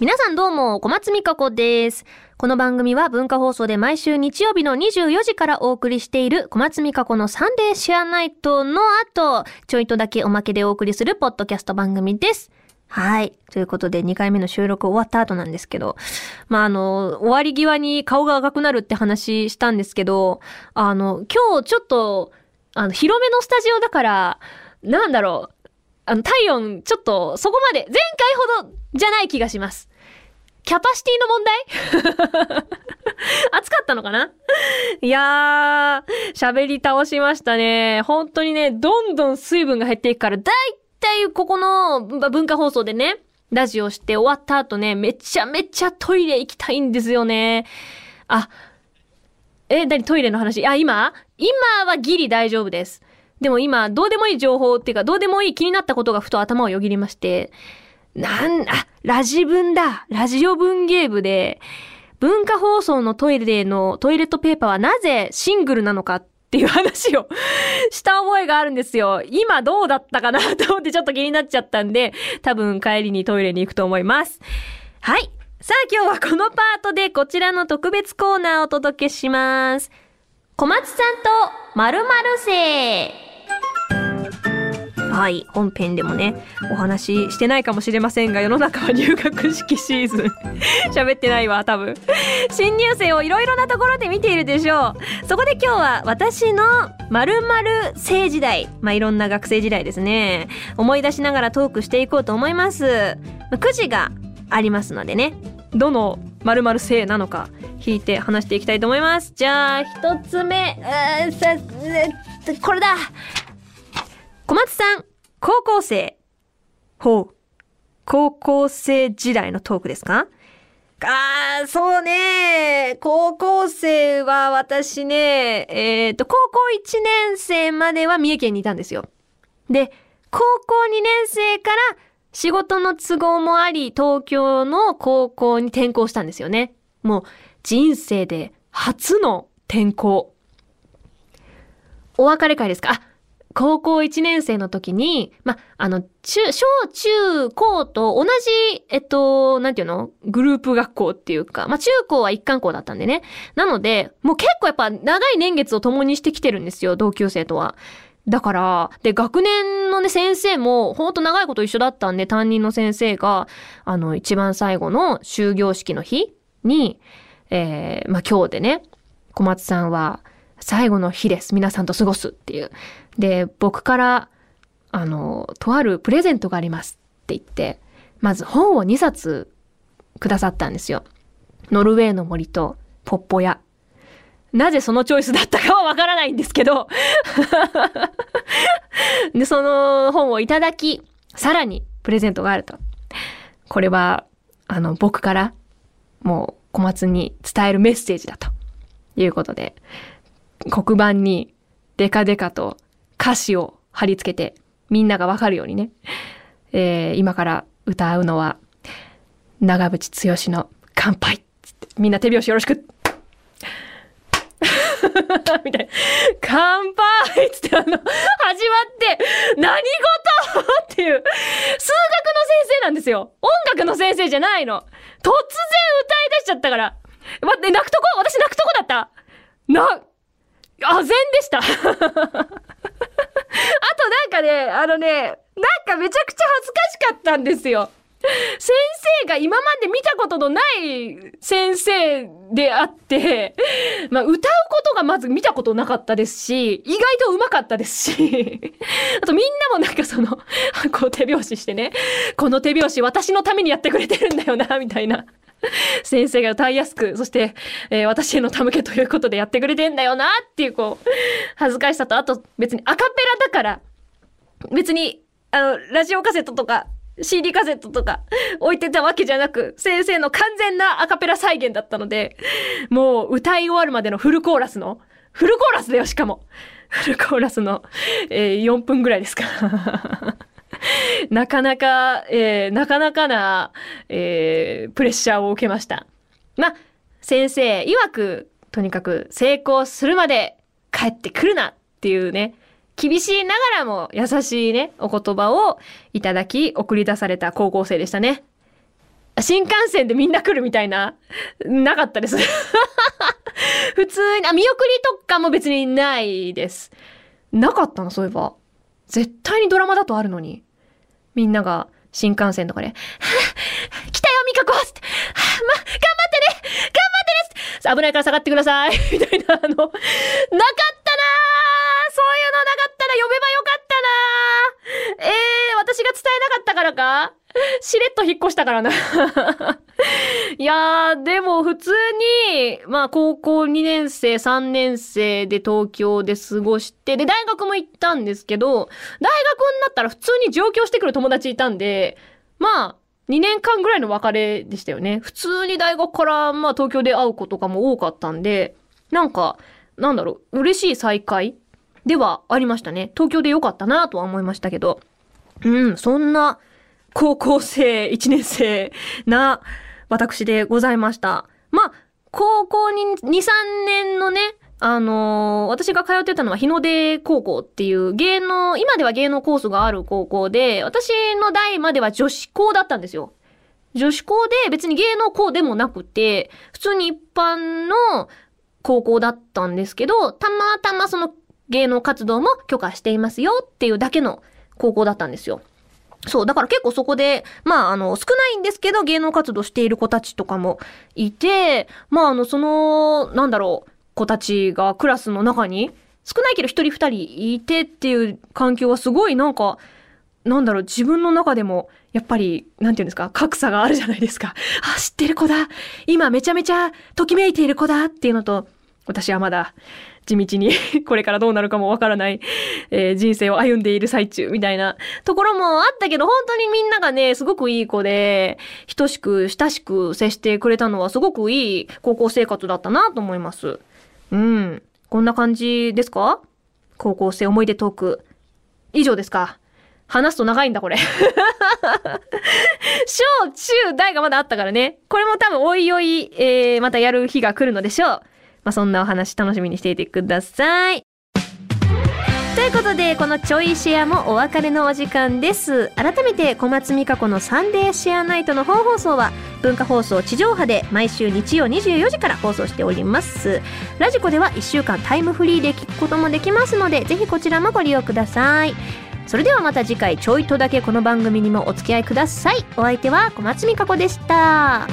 皆さんどうも、小松美香子です。この番組は文化放送で毎週日曜日の24時からお送りしている小松美香子のサンデーシェアナイトの後、ちょいとだけおまけでお送りするポッドキャスト番組です。はい。ということで、2回目の収録終わった後なんですけど、まあ、あの、終わり際に顔が赤くなるって話したんですけど、あの、今日ちょっと、あの、広めのスタジオだから、なんだろう、あの、体温、ちょっと、そこまで、前回ほどじゃない気がします。キャパシティの問題？暑かったのかな？いやー、喋り倒しましたね。本当にね、どんどん水分が減っていくから、だいたいここの文化放送でね、ラジオして終わった後ね、めちゃめちゃトイレ行きたいんですよね。あ、え、なにトイレの話？あ、今？今はギリ大丈夫です。でも今、どうでもいい情報っていうか、どうでもいい気になったことがふと頭をよぎりまして、なん、あ、ラジ文だ。ラジオ文芸部で、文化放送のトイレのトイレットペーパーはなぜシングルなのかっていう話を した覚えがあるんですよ。今どうだったかなと思ってちょっと気になっちゃったんで、多分帰りにトイレに行くと思います。はい。さあ今日はこのパートでこちらの特別コーナーをお届けします。小松さんと〇〇生。はい。本編でもね、お話ししてないかもしれませんが、世の中は入学式シーズン。喋ってないわ、多分。新入生をいろいろなところで見ているでしょう。そこで今日は私の〇〇生時代。まあ、いろんな学生時代ですね。思い出しながらトークしていこうと思います。くじがありますのでね。どの〇〇生なのか引いて話していきたいと思います。じゃあ、一つ目、うーさ、えっとこれだ小松さん、高校生。ほう。高校生時代のトークですか？あー、そうね。高校生は私ね、えっ、と、高校1年生までは三重県にいたんですよ。で、高校2年生から仕事の都合もあり、東京の高校に転校したんですよね。もう、人生で初の転校。お別れ会ですか？あ、高校1年生の時に、ま、あの、中、小中高と同じ、えっと、なんていうの？グループ学校っていうか、ま、中高は一貫校だったんでね。なので、もう結構やっぱ長い年月を共にしてきてるんですよ、同級生とは。だから、で、学年のね、先生も、ほんと長いこと一緒だったんで、担任の先生が、あの、一番最後の終業式の日に、えー、ま、今日でね、小松さんは、最後の日です。皆さんと過ごすっていう。で、僕から、あの、とあるプレゼントがありますって言って、まず本を2冊くださったんですよ。ノルウェーの森とポッポ屋。なぜそのチョイスだったかはわからないんですけど。で、その本をいただき、さらにプレゼントがあると。これは、あの、僕から、もう小松に伝えるメッセージだということで、黒板にデカデカと歌詞を貼り付けて、みんながわかるようにね、えー今から歌うのは、長渕剛の乾杯つってみんな手拍子よろしく みたいな。乾杯っつってあの、始まって、何事？っていう、数学の先生なんですよ。音楽の先生じゃないの。突然歌い出しちゃったから。待って、泣くとこ？私泣くとこだった？な、あぜんでした。あとなんかね、あのね、なんかめちゃくちゃ恥ずかしかったんですよ。先生が今まで見たことのない先生であって、まあ歌うことがまず見たことなかったですし、意外と上手かったですし、あとみんなもなんかその、こう手拍子してね、この手拍子私のためにやってくれてるんだよな、みたいな。先生が歌いやすく、そして、えー私への手向けということでやってくれてんだよなっていう、こう、恥ずかしさと、あと別にアカペラだから、別に、あの、ラジオカセットとか、CD カセットとか置いてたわけじゃなく、先生の完全なアカペラ再現だったので、もう歌い終わるまでのフルコーラスの、フルコーラスだよ、しかも。フルコーラスの、えー4分ぐらいですか。なかなか、えーなかなかな、えープレッシャーを受けました。まあ、先生曰く、とにかく成功するまで帰ってくるなっていうね、厳しいながらも優しいね、お言葉をいただき送り出された高校生でしたね。新幹線でみんな来るみたいな、なかったです。普通に、あ、見送りとかも別にないです。なかったの、そういえば。絶対にドラマだとあるのに。みんなが新幹線とかで、来たよ、ミカコ!って、ま、頑張ってね!頑張ってね!つって危ないから下がってください! みたいな、あの、なかったな!ぁそういうのなかったら呼べばよかったな!ぁえー、私が伝えなかったからか? しれっと引っ越したからな。いやー、でも普通に、まあ高校2年生、3年生で東京で過ごして、で、大学も行ったんですけど、大学になったら普通に上京してくる友達いたんで、まあ、2年間ぐらいの別れでしたよね。普通に大学から、まあ東京で会う子とかも多かったんで、なんか、なんだろう、嬉しい再会ではありましたね。東京で良かったなとは思いましたけど。うん、そんな高校生1年生な私でございました。まあ、高校に2、3年のね、あのー私が通ってたのは日の出高校っていう芸能、今では芸能コースがある高校で、私の代までは女子校だったんですよ。女子校で別に芸能校でもなくて、普通に一般の高校だったんですけど、たまたまその芸能活動も許可していますよっていうだけの高校だったんですよ。そう、だから結構そこで、まあ、あの、少ないんですけど、芸能活動している子たちとかもいて、まあ、あの、その、なんだろう、子たちがクラスの中に、少ないけど一人二人いてっていう環境はすごいなんか、なんだろう、自分の中でも、やっぱり、なんていうんですか、格差があるじゃないですか。あ、知ってる子だ。今めちゃめちゃときめいている子だっていうのと、私はまだ地道に これからどうなるかもわからない、えー人生を歩んでいる最中みたいなところもあったけど、本当にみんながね、すごくいい子で、等しく親しく接してくれたのはすごくいい高校生活だったなと思います。うん。こんな感じですか？高校生思い出トーク。以上ですか？話すと長いんだ、これ。小、中、大がまだあったからね。これも多分おいおい、えー、またやる日が来るのでしょう。まあ、そんなお話楽しみにしていてください。ということで、このちょいシェアもお別れのお時間です。改めて小松美香子のサンデーシェアナイトの本放送は、文化放送地上波で毎週日曜24時から放送しております。ラジコでは1週間タイムフリーで聞くこともできますので、ぜひこちらもご利用ください。それではまた次回ちょいとだけこの番組にもお付き合いください。お相手は小松美香子でした。